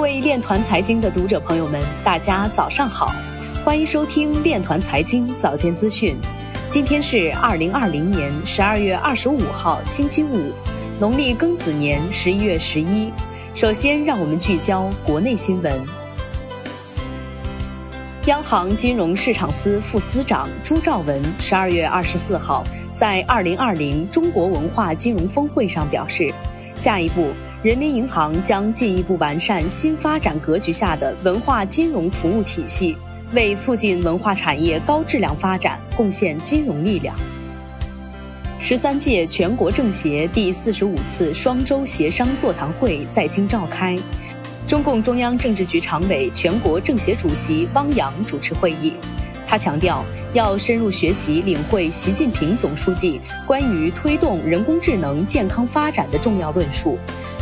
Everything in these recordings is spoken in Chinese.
位链团财经的读者朋友们，大家早上好，欢迎收听链团财经早间资讯。今天是二零二零年十二月二十五号，星期五，农历庚子年十一月十一。首先，让我们聚焦国内新闻。央行金融市场司副司长朱兆文十二月二十四号在二零二零中国文化金融峰会上表示，下一步。人民银行将进一步完善新发展格局下的文化金融服务体系，为促进文化产业高质量发展贡献金融力量。十三届全国政协第四十五次双周协商座谈会在京召开，中共中央政治局常委、全国政协主席汪洋主持会议。他强调，要深入学习领会习近平总书记关于推动人工智能健康发展的重要论述，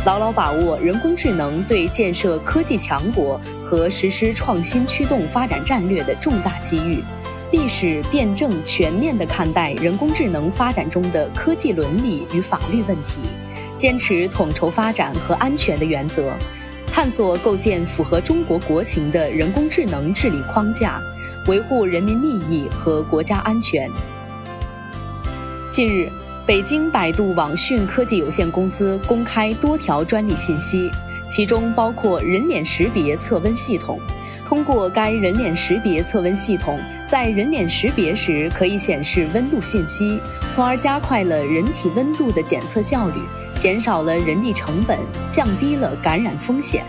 牢牢把握人工智能对建设科技强国和实施创新驱动发展战略的重大机遇，历史辩证全面地看待人工智能发展中的科技伦理与法律问题，坚持统筹发展和安全的原则。探索构建符合中国国情的人工智能治理框架，维护人民利益和国家安全。近日，北京百度网讯科技有限公司公开多条专利信息，其中包括人脸识别测温系统。通过该人脸识别测温系统，在人脸识别时可以显示温度信息，从而加快了人体温度的检测效率，减少了人力成本，降低了感染风险。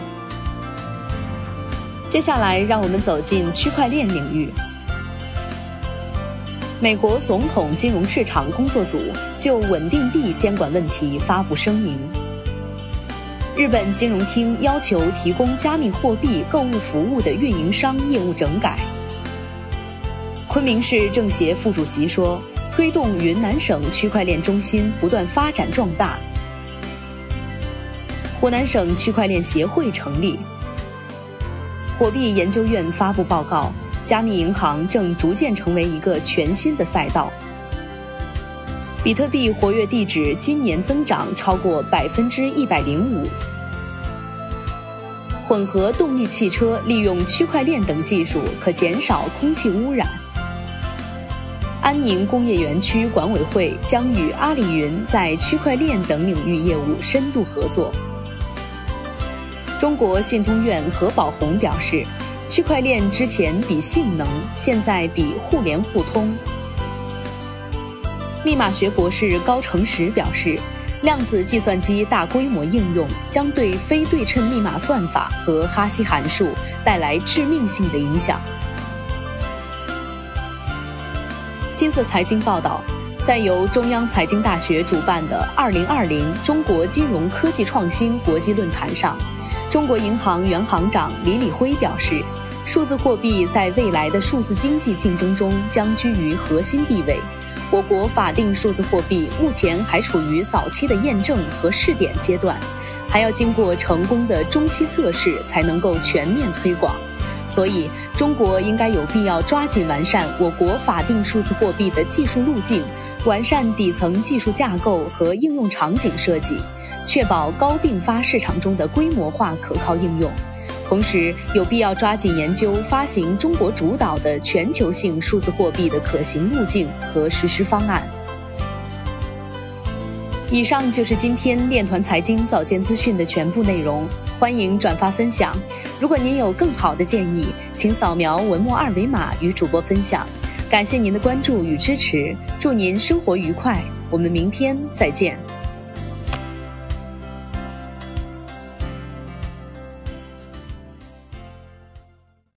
接下来，让我们走进区块链领域。美国总统金融市场工作组就稳定币监管问题发布声明。日本金融厅要求提供加密货币购物服务的运营商业务整改。昆明市政协副主席说：“推动云南省区块链中心不断发展壮大。”湖南省区块链协会成立。火币研究院发布报告：加密银行正逐渐成为一个全新的赛道。比特币活跃地址今年增长超过百分之一百零五。混合动力汽车利用区块链等技术，可减少空气污染。安宁工业园区管委会将与阿里云在区块链等领域业务深度合作。中国信通院何宝红表示，区块链之前比性能，现在比互联互通。密码学博士高成实表示，量子计算机大规模应用将对非对称密码算法和哈希函数带来致命性的影响。金色财经报道，在由中央财经大学主办的2020中国金融科技创新国际论坛上，中国银行原行长李李辉表示，数字货币在未来的数字经济竞争中将居于核心地位。我国法定数字货币目前还处于早期的验证和试点阶段，还要经过成功的中期测试才能够全面推广。所以，中国应该有必要抓紧完善我国法定数字货币的技术路径，完善底层技术架构和应用场景设计，确保高并发市场中的规模化可靠应用。同时，有必要抓紧研究发行中国主导的全球性数字货币的可行路径和实施方案。以上就是今天链团财经早间资讯的全部内容，欢迎转发分享。如果您有更好的建议，请扫描文末二维码与主播分享。感谢您的关注与支持，祝您生活愉快，我们明天再见。